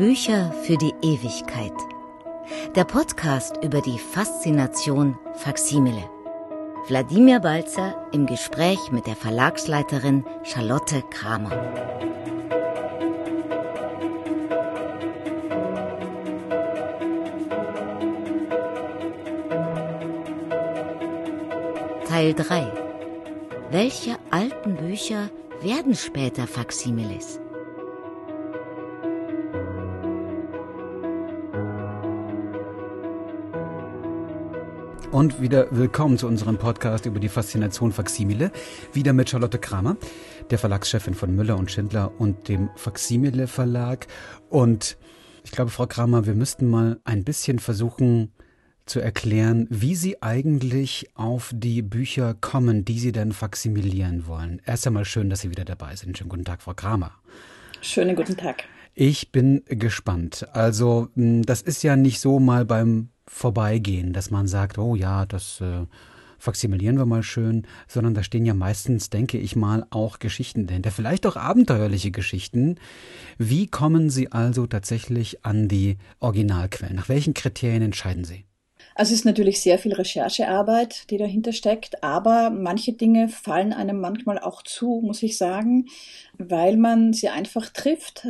Bücher für die Ewigkeit. Der Podcast über die Faszination Faksimile. Wladimir Balzer im Gespräch mit der Verlagsleiterin Charlotte Kramer. Teil 3. Welche alten Bücher werden später Faksimiles? Und wieder willkommen zu unserem Podcast über die Faszination Faximile. Wieder mit Charlotte Kramer, der Verlagschefin von Müller und Schindler und dem Faximile Verlag. Und ich glaube, Frau Kramer, wir müssten mal ein bisschen versuchen zu erklären, wie Sie eigentlich auf die Bücher kommen, die Sie denn faximilieren wollen. Erst einmal schön, dass Sie wieder dabei sind. Schönen guten Tag, Frau Kramer. Schönen guten Tag. Ich bin gespannt. Also, das ist ja nicht so mal beim Vorbeigehen, dass man sagt, oh ja, das äh, faximilieren wir mal schön, sondern da stehen ja meistens, denke ich mal, auch Geschichten dahinter, vielleicht auch abenteuerliche Geschichten. Wie kommen Sie also tatsächlich an die Originalquellen? Nach welchen Kriterien entscheiden Sie? Also es ist natürlich sehr viel Recherchearbeit, die dahinter steckt, aber manche Dinge fallen einem manchmal auch zu, muss ich sagen, weil man sie einfach trifft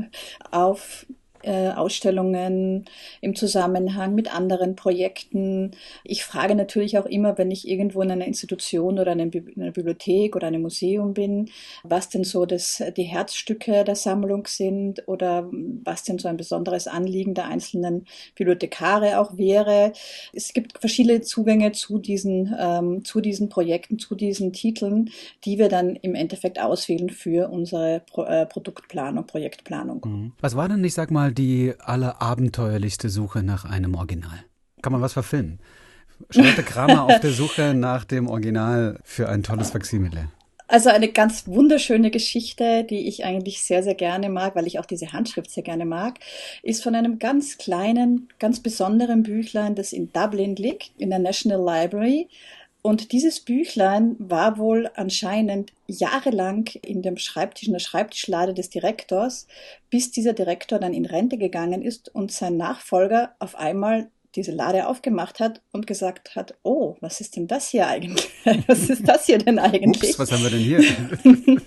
auf äh, Ausstellungen im Zusammenhang mit anderen Projekten. Ich frage natürlich auch immer, wenn ich irgendwo in einer Institution oder in einer Bibliothek oder einem Museum bin, was denn so das, die Herzstücke der Sammlung sind oder was denn so ein besonderes Anliegen der einzelnen Bibliothekare auch wäre. Es gibt verschiedene Zugänge zu diesen, ähm, zu diesen Projekten, zu diesen Titeln, die wir dann im Endeffekt auswählen für unsere Pro äh, Produktplanung, Projektplanung. Mhm. Was war denn, ich sag mal, die allerabenteuerlichste Suche nach einem Original? Kann man was verfilmen? Charlotte Kramer auf der Suche nach dem Original für ein tolles Faksimile. Also eine ganz wunderschöne Geschichte, die ich eigentlich sehr, sehr gerne mag, weil ich auch diese Handschrift sehr gerne mag, ist von einem ganz kleinen, ganz besonderen Büchlein, das in Dublin liegt, in der National Library. Und dieses Büchlein war wohl anscheinend jahrelang in dem Schreibtisch, in der Schreibtischlade des Direktors, bis dieser Direktor dann in Rente gegangen ist und sein Nachfolger auf einmal diese Lade aufgemacht hat und gesagt hat, oh, was ist denn das hier eigentlich? Was ist das hier denn eigentlich? Ups, was haben wir denn hier?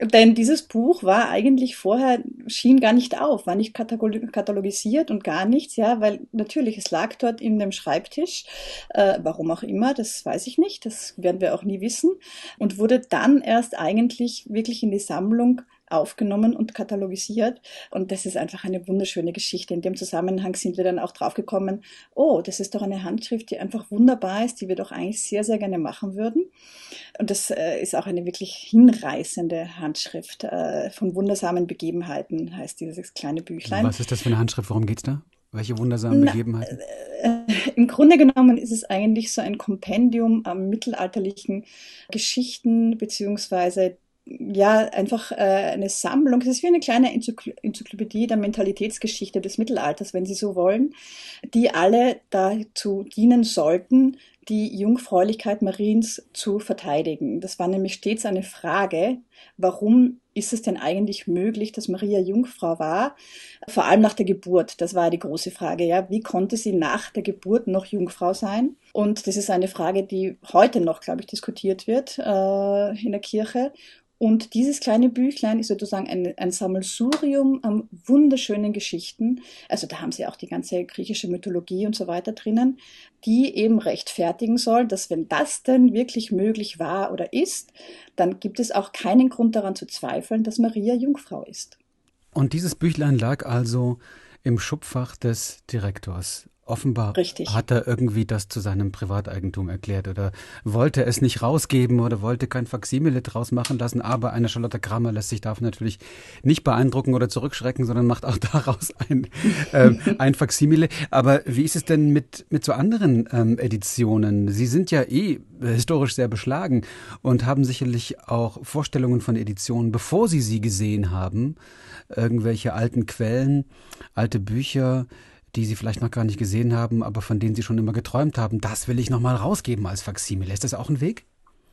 Denn dieses Buch war eigentlich vorher, schien gar nicht auf, war nicht katalogisiert und gar nichts, ja, weil natürlich, es lag dort in dem Schreibtisch, äh, warum auch immer, das weiß ich nicht, das werden wir auch nie wissen, und wurde dann erst eigentlich wirklich in die Sammlung aufgenommen und katalogisiert. Und das ist einfach eine wunderschöne Geschichte. In dem Zusammenhang sind wir dann auch draufgekommen, oh, das ist doch eine Handschrift, die einfach wunderbar ist, die wir doch eigentlich sehr, sehr gerne machen würden. Und das äh, ist auch eine wirklich hinreißende Handschrift äh, von wundersamen Begebenheiten, heißt dieses kleine Büchlein. Was ist das für eine Handschrift? Worum geht's da? Welche wundersamen Begebenheiten? Na, äh, Im Grunde genommen ist es eigentlich so ein Kompendium an mittelalterlichen Geschichten beziehungsweise ja, einfach äh, eine Sammlung. Es ist wie eine kleine Enzyklopädie der Mentalitätsgeschichte des Mittelalters, wenn Sie so wollen, die alle dazu dienen sollten, die Jungfräulichkeit Mariens zu verteidigen. Das war nämlich stets eine Frage, warum ist es denn eigentlich möglich, dass Maria Jungfrau war? Vor allem nach der Geburt. Das war die große Frage, ja. Wie konnte sie nach der Geburt noch Jungfrau sein? Und das ist eine Frage, die heute noch, glaube ich, diskutiert wird äh, in der Kirche. Und dieses kleine Büchlein ist sozusagen ein, ein Sammelsurium an wunderschönen Geschichten. Also da haben sie auch die ganze griechische Mythologie und so weiter drinnen, die eben rechtfertigen soll, dass wenn das denn wirklich möglich war oder ist, dann gibt es auch keinen Grund daran zu zweifeln, dass Maria Jungfrau ist. Und dieses Büchlein lag also im Schubfach des Direktors. Offenbar Richtig. hat er irgendwie das zu seinem Privateigentum erklärt oder wollte es nicht rausgeben oder wollte kein Faksimile draus machen lassen. Aber eine Charlotte Kramer lässt sich davon natürlich nicht beeindrucken oder zurückschrecken, sondern macht auch daraus ein, äh, ein Faksimile. Aber wie ist es denn mit, mit so anderen ähm, Editionen? Sie sind ja eh historisch sehr beschlagen und haben sicherlich auch Vorstellungen von Editionen, bevor Sie sie gesehen haben. Irgendwelche alten Quellen, alte Bücher die Sie vielleicht noch gar nicht gesehen haben, aber von denen Sie schon immer geträumt haben, das will ich nochmal rausgeben als Faksimile. Ist das auch ein Weg?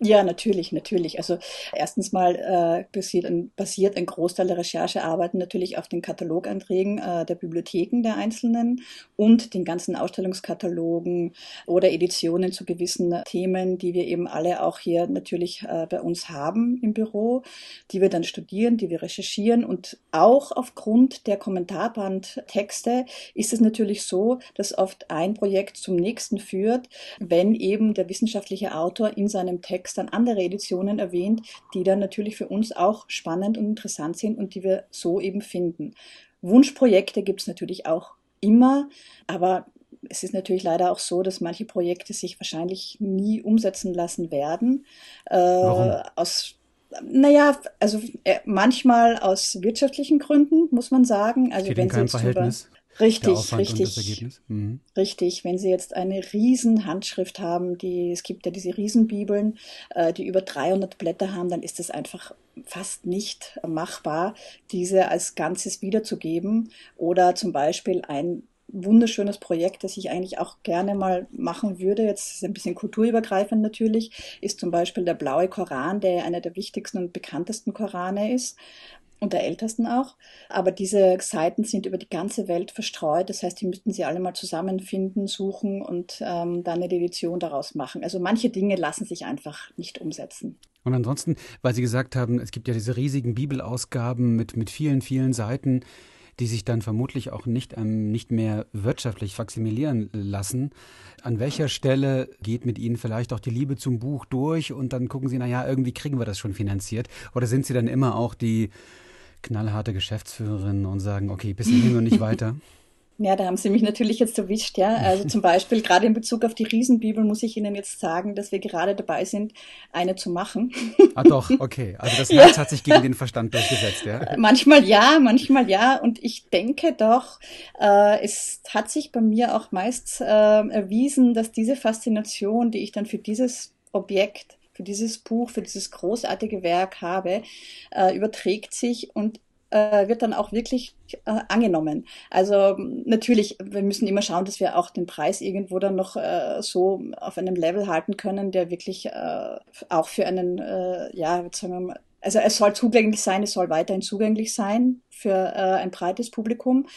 Ja, natürlich, natürlich. Also erstens mal äh, basiert, ein, basiert ein Großteil der Recherchearbeiten natürlich auf den Kataloganträgen äh, der Bibliotheken der Einzelnen und den ganzen Ausstellungskatalogen oder Editionen zu gewissen Themen, die wir eben alle auch hier natürlich äh, bei uns haben im Büro, die wir dann studieren, die wir recherchieren. Und auch aufgrund der Kommentarbandtexte ist es natürlich so, dass oft ein Projekt zum nächsten führt, wenn eben der wissenschaftliche Autor in seinem Text Text dann andere Editionen erwähnt, die dann natürlich für uns auch spannend und interessant sind und die wir so eben finden. Wunschprojekte gibt es natürlich auch immer, aber es ist natürlich leider auch so, dass manche Projekte sich wahrscheinlich nie umsetzen lassen werden. Äh, Warum? Aus naja, also äh, manchmal aus wirtschaftlichen Gründen, muss man sagen. Also Steht wenn Sie jetzt Verhältnis? Über, Richtig, richtig. Mhm. Richtig. Wenn Sie jetzt eine riesen Handschrift haben, die, es gibt ja diese Riesenbibeln, äh, die über 300 Blätter haben, dann ist es einfach fast nicht machbar, diese als Ganzes wiederzugeben. Oder zum Beispiel ein wunderschönes Projekt, das ich eigentlich auch gerne mal machen würde. Jetzt ist es ein bisschen kulturübergreifend natürlich, ist zum Beispiel der blaue Koran, der einer der wichtigsten und bekanntesten Korane ist und der ältesten auch. Aber diese Seiten sind über die ganze Welt verstreut. Das heißt, die müssten sie alle mal zusammenfinden, suchen und ähm, dann eine Edition daraus machen. Also manche Dinge lassen sich einfach nicht umsetzen. Und ansonsten, weil Sie gesagt haben, es gibt ja diese riesigen Bibelausgaben mit, mit vielen, vielen Seiten, die sich dann vermutlich auch nicht, ähm, nicht mehr wirtschaftlich faksimilieren lassen. An welcher Stelle geht mit Ihnen vielleicht auch die Liebe zum Buch durch und dann gucken Sie, naja, irgendwie kriegen wir das schon finanziert? Oder sind Sie dann immer auch die knallharte Geschäftsführerin und sagen, okay, bis hierhin und nicht weiter? Ja, da haben Sie mich natürlich jetzt erwischt, ja. Also zum Beispiel gerade in Bezug auf die Riesenbibel muss ich Ihnen jetzt sagen, dass wir gerade dabei sind, eine zu machen. Ah doch, okay. Also das Herz ja. hat sich gegen den Verstand durchgesetzt, ja? Manchmal ja, manchmal ja. Und ich denke doch, äh, es hat sich bei mir auch meist äh, erwiesen, dass diese Faszination, die ich dann für dieses Objekt für dieses Buch, für dieses großartige Werk habe, äh, überträgt sich und äh, wird dann auch wirklich äh, angenommen. Also natürlich, wir müssen immer schauen, dass wir auch den Preis irgendwo dann noch äh, so auf einem Level halten können, der wirklich äh, auch für einen, äh, ja, sagen wir mal, also es soll zugänglich sein, es soll weiterhin zugänglich sein für äh, ein breites Publikum.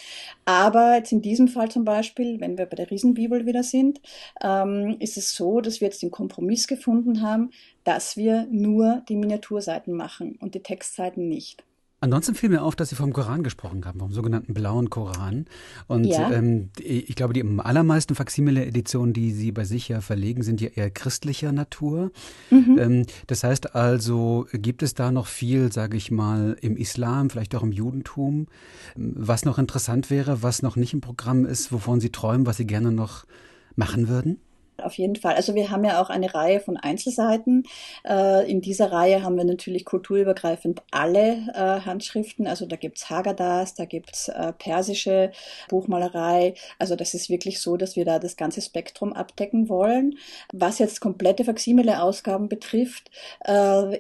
Aber jetzt in diesem Fall zum Beispiel, wenn wir bei der Riesenbibel wieder sind, ähm, ist es so, dass wir jetzt den Kompromiss gefunden haben, dass wir nur die Miniaturseiten machen und die Textseiten nicht. Ansonsten fiel mir auf, dass Sie vom Koran gesprochen haben, vom sogenannten blauen Koran. Und ja. ähm, ich glaube, die allermeisten Faksimile-Editionen, die Sie bei sich ja verlegen, sind ja eher christlicher Natur. Mhm. Ähm, das heißt also, gibt es da noch viel, sage ich mal, im Islam, vielleicht auch im Judentum, was noch interessant wäre, was noch nicht im Programm ist, wovon Sie träumen, was Sie gerne noch machen würden? Auf jeden Fall. Also wir haben ja auch eine Reihe von Einzelseiten. Äh, in dieser Reihe haben wir natürlich kulturübergreifend alle äh, Handschriften. Also da gibt's Haggadahs, da gibt's äh, persische Buchmalerei. Also das ist wirklich so, dass wir da das ganze Spektrum abdecken wollen. Was jetzt komplette Faximile-Ausgaben betrifft,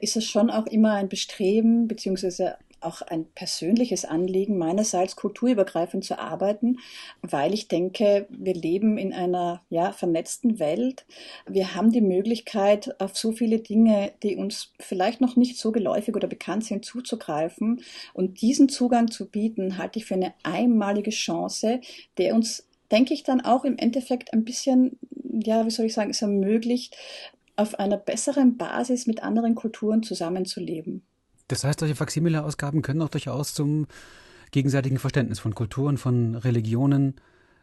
ist es schon auch immer ein Bestreben, beziehungsweise auch ein persönliches Anliegen meinerseits, kulturübergreifend zu arbeiten, weil ich denke, wir leben in einer ja, vernetzten Welt. Wir haben die Möglichkeit, auf so viele Dinge, die uns vielleicht noch nicht so geläufig oder bekannt sind, zuzugreifen. Und diesen Zugang zu bieten, halte ich für eine einmalige Chance, der uns denke ich dann auch im Endeffekt ein bisschen, ja, wie soll ich sagen, es ermöglicht, auf einer besseren Basis mit anderen Kulturen zusammenzuleben. Das heißt, solche Faksimile-Ausgaben können auch durchaus zum gegenseitigen Verständnis von Kulturen, von Religionen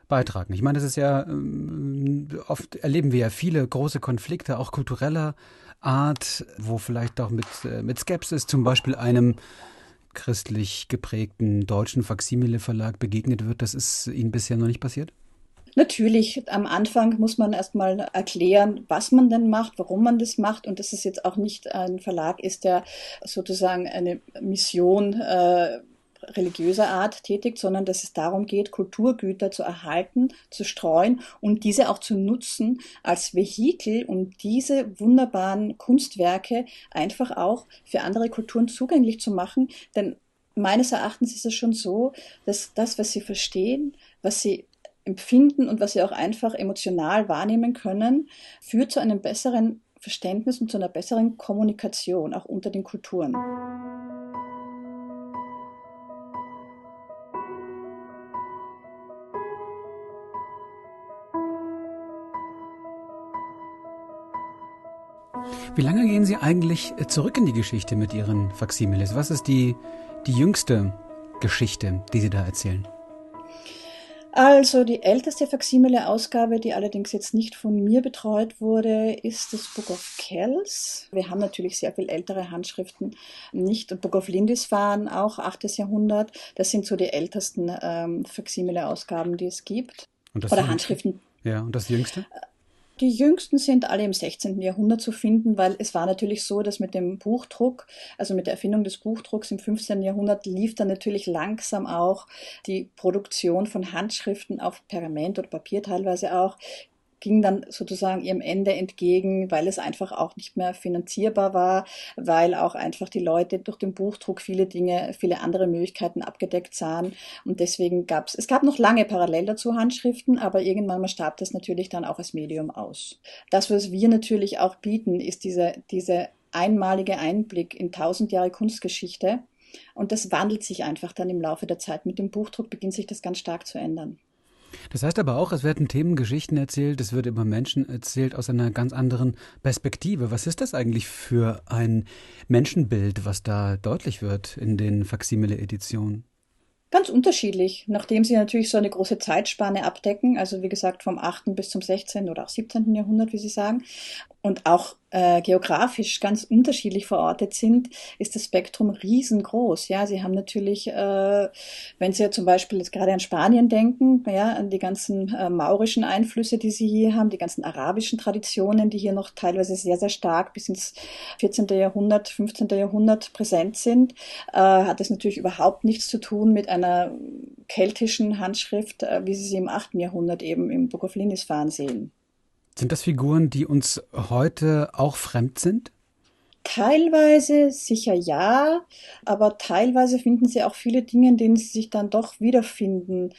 beitragen. Ich meine, das ist ja, ähm, oft erleben wir ja viele große Konflikte, auch kultureller Art, wo vielleicht auch mit, äh, mit Skepsis zum Beispiel einem christlich geprägten deutschen Faksimile-Verlag begegnet wird. Das ist Ihnen bisher noch nicht passiert? Natürlich, am Anfang muss man erstmal erklären, was man denn macht, warum man das macht und dass es jetzt auch nicht ein Verlag ist, der sozusagen eine Mission äh, religiöser Art tätigt, sondern dass es darum geht, Kulturgüter zu erhalten, zu streuen und diese auch zu nutzen als Vehikel, um diese wunderbaren Kunstwerke einfach auch für andere Kulturen zugänglich zu machen. Denn meines Erachtens ist es schon so, dass das, was sie verstehen, was sie empfinden und was sie auch einfach emotional wahrnehmen können, führt zu einem besseren Verständnis und zu einer besseren Kommunikation auch unter den Kulturen. Wie lange gehen Sie eigentlich zurück in die Geschichte mit Ihren Faximiles? Was ist die, die jüngste Geschichte, die Sie da erzählen? Also die älteste Faksimile-Ausgabe, die allerdings jetzt nicht von mir betreut wurde, ist das Book of Kells. Wir haben natürlich sehr viel ältere Handschriften nicht. Und Book of Lindisfarne auch 8. Jahrhundert. Das sind so die ältesten ähm, Faksimile-Ausgaben, die es gibt. Oder Handschriften. Ja, und das jüngste? Die jüngsten sind alle im 16. Jahrhundert zu finden, weil es war natürlich so, dass mit dem Buchdruck, also mit der Erfindung des Buchdrucks im 15. Jahrhundert, lief dann natürlich langsam auch die Produktion von Handschriften auf Pergament oder Papier teilweise auch ging dann sozusagen ihrem Ende entgegen, weil es einfach auch nicht mehr finanzierbar war, weil auch einfach die Leute durch den Buchdruck viele Dinge, viele andere Möglichkeiten abgedeckt sahen. Und deswegen gab es, es gab noch lange parallel dazu Handschriften, aber irgendwann mal starb das natürlich dann auch als Medium aus. Das, was wir natürlich auch bieten, ist diese, diese einmalige Einblick in tausend Jahre Kunstgeschichte. Und das wandelt sich einfach dann im Laufe der Zeit. Mit dem Buchdruck beginnt sich das ganz stark zu ändern. Das heißt aber auch, es werden Themen, Geschichten erzählt, es wird über Menschen erzählt aus einer ganz anderen Perspektive. Was ist das eigentlich für ein Menschenbild, was da deutlich wird in den Faksimile-Editionen? Ganz unterschiedlich, nachdem sie natürlich so eine große Zeitspanne abdecken, also wie gesagt vom 8. bis zum 16. oder auch 17. Jahrhundert, wie Sie sagen, und auch äh, geografisch ganz unterschiedlich verortet sind, ist das Spektrum riesengroß. Ja, Sie haben natürlich, äh, wenn Sie ja zum Beispiel jetzt gerade an Spanien denken, ja, an die ganzen äh, maurischen Einflüsse, die Sie hier haben, die ganzen arabischen Traditionen, die hier noch teilweise sehr, sehr stark bis ins 14. Jahrhundert, 15. Jahrhundert präsent sind, äh, hat es natürlich überhaupt nichts zu tun mit einer keltischen Handschrift, äh, wie Sie sie im 8. Jahrhundert eben im Book of Lindisfarne sehen. Sind das Figuren, die uns heute auch fremd sind? Teilweise sicher ja, aber teilweise finden sie auch viele Dinge, in denen sie sich dann doch wiederfinden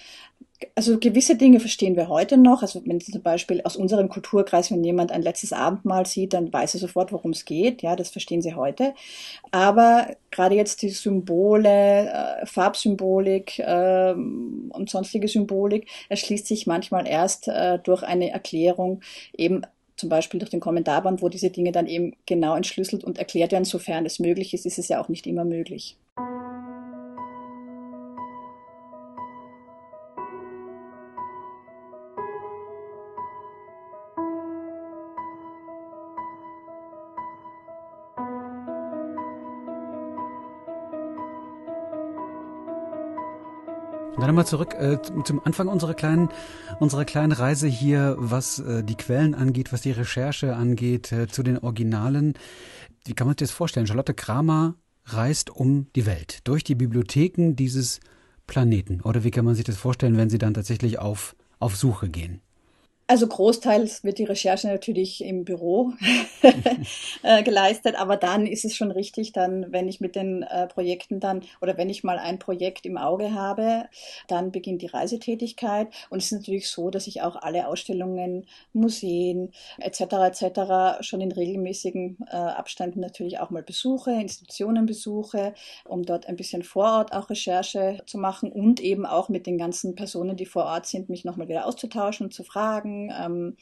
also gewisse Dinge verstehen wir heute noch. Also wenn zum Beispiel aus unserem Kulturkreis, wenn jemand ein letztes Abendmahl sieht, dann weiß er sofort, worum es geht. Ja, das verstehen sie heute. Aber gerade jetzt die Symbole, äh, Farbsymbolik äh, und sonstige Symbolik erschließt sich manchmal erst äh, durch eine Erklärung eben zum Beispiel durch den Kommentarband, wo diese Dinge dann eben genau entschlüsselt und erklärt werden, sofern es möglich ist, ist es ja auch nicht immer möglich. Dann nochmal zurück äh, zum Anfang unserer kleinen, unserer kleinen Reise hier, was äh, die Quellen angeht, was die Recherche angeht, äh, zu den Originalen. Wie kann man sich das vorstellen? Charlotte Kramer reist um die Welt, durch die Bibliotheken dieses Planeten. Oder wie kann man sich das vorstellen, wenn sie dann tatsächlich auf, auf Suche gehen? Also großteils wird die Recherche natürlich im Büro äh, geleistet, aber dann ist es schon richtig, dann, wenn ich mit den äh, Projekten dann oder wenn ich mal ein Projekt im Auge habe, dann beginnt die Reisetätigkeit und es ist natürlich so, dass ich auch alle Ausstellungen, Museen etc. etc. schon in regelmäßigen äh, Abständen natürlich auch mal besuche, Institutionen besuche, um dort ein bisschen vor Ort auch Recherche zu machen und eben auch mit den ganzen Personen, die vor Ort sind, mich nochmal wieder auszutauschen und zu fragen ähm,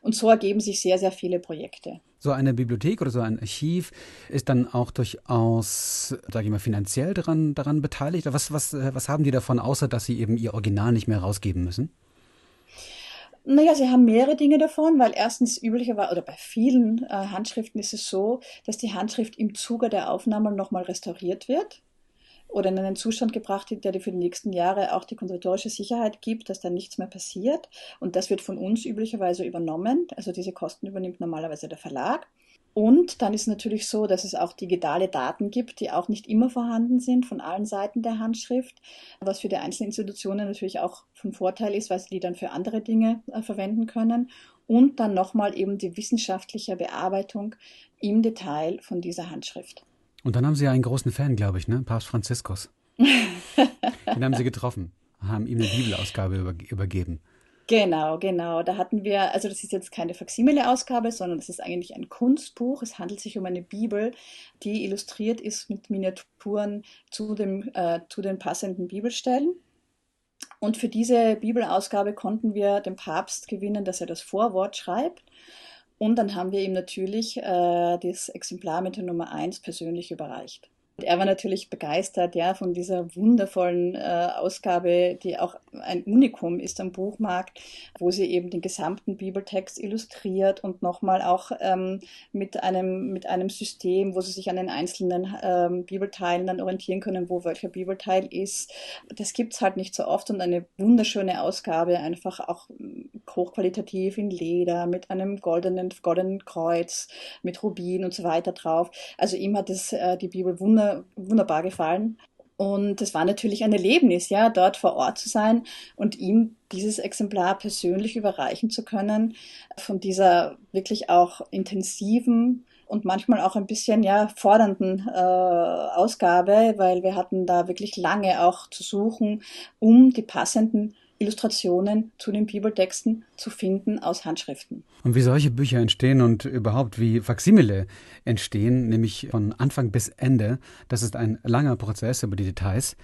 und so ergeben sich sehr, sehr viele Projekte. So eine Bibliothek oder so ein Archiv ist dann auch durchaus, sage ich mal, finanziell daran, daran beteiligt. Was, was, was haben die davon, außer dass sie eben ihr Original nicht mehr rausgeben müssen? Naja, sie haben mehrere Dinge davon, weil erstens üblicherweise oder bei vielen äh, Handschriften ist es so, dass die Handschrift im Zuge der Aufnahme nochmal restauriert wird oder in einen Zustand gebracht der dir für die nächsten Jahre auch die konservatorische Sicherheit gibt, dass da nichts mehr passiert. Und das wird von uns üblicherweise übernommen. Also diese Kosten übernimmt normalerweise der Verlag. Und dann ist es natürlich so, dass es auch digitale Daten gibt, die auch nicht immer vorhanden sind von allen Seiten der Handschrift, was für die einzelnen Institutionen natürlich auch von Vorteil ist, weil sie die dann für andere Dinge äh, verwenden können. Und dann nochmal eben die wissenschaftliche Bearbeitung im Detail von dieser Handschrift. Und dann haben Sie einen großen Fan, glaube ich, ne? Papst Franziskus. Den haben Sie getroffen, haben ihm eine Bibelausgabe über, übergeben. Genau, genau. Da hatten wir, also das ist jetzt keine Faksimile-Ausgabe, sondern das ist eigentlich ein Kunstbuch. Es handelt sich um eine Bibel, die illustriert ist mit Miniaturen zu, dem, äh, zu den passenden Bibelstellen. Und für diese Bibelausgabe konnten wir den Papst gewinnen, dass er das Vorwort schreibt. Und dann haben wir ihm natürlich äh, das Exemplar mit der Nummer 1 persönlich überreicht. Er war natürlich begeistert, ja, von dieser wundervollen äh, Ausgabe, die auch ein Unikum ist am Buchmarkt, wo sie eben den gesamten Bibeltext illustriert und nochmal auch ähm, mit einem mit einem System, wo sie sich an den einzelnen ähm, Bibelteilen dann orientieren können, wo welcher Bibelteil ist. Das gibt's halt nicht so oft und eine wunderschöne Ausgabe, einfach auch hm, hochqualitativ in Leder mit einem goldenen goldenen Kreuz, mit Rubin und so weiter drauf. Also ihm hat es äh, die Bibel wunder wunderbar gefallen. Und es war natürlich ein Erlebnis, ja, dort vor Ort zu sein und ihm dieses Exemplar persönlich überreichen zu können, von dieser wirklich auch intensiven und manchmal auch ein bisschen ja fordernden äh, Ausgabe, weil wir hatten da wirklich lange auch zu suchen, um die passenden Illustrationen zu den Bibeltexten zu finden aus Handschriften. Und wie solche Bücher entstehen und überhaupt wie Faksimile entstehen, nämlich von Anfang bis Ende, das ist ein langer Prozess über die Details.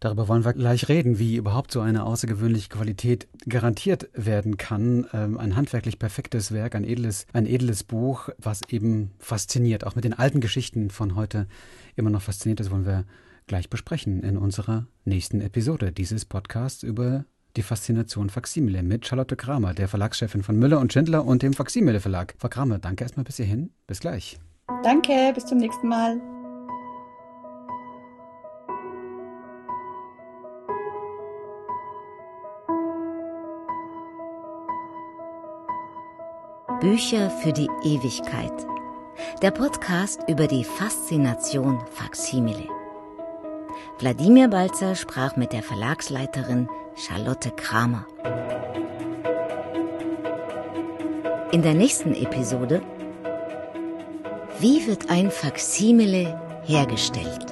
Darüber wollen wir gleich reden, wie überhaupt so eine außergewöhnliche Qualität garantiert werden kann. Ähm, ein handwerklich perfektes Werk, ein edles, ein edles Buch, was eben fasziniert, auch mit den alten Geschichten von heute immer noch fasziniert. Das wollen wir gleich besprechen in unserer nächsten Episode dieses Podcasts über die Faszination Faximile mit Charlotte Kramer, der Verlagschefin von Müller und Schindler und dem Faximile Verlag. Frau Kramer, danke erstmal bis hierhin. Bis gleich. Danke, bis zum nächsten Mal. Bücher für die Ewigkeit. Der Podcast über die Faszination Faximile. Wladimir Balzer sprach mit der Verlagsleiterin Charlotte Kramer. In der nächsten Episode Wie wird ein Faksimile hergestellt?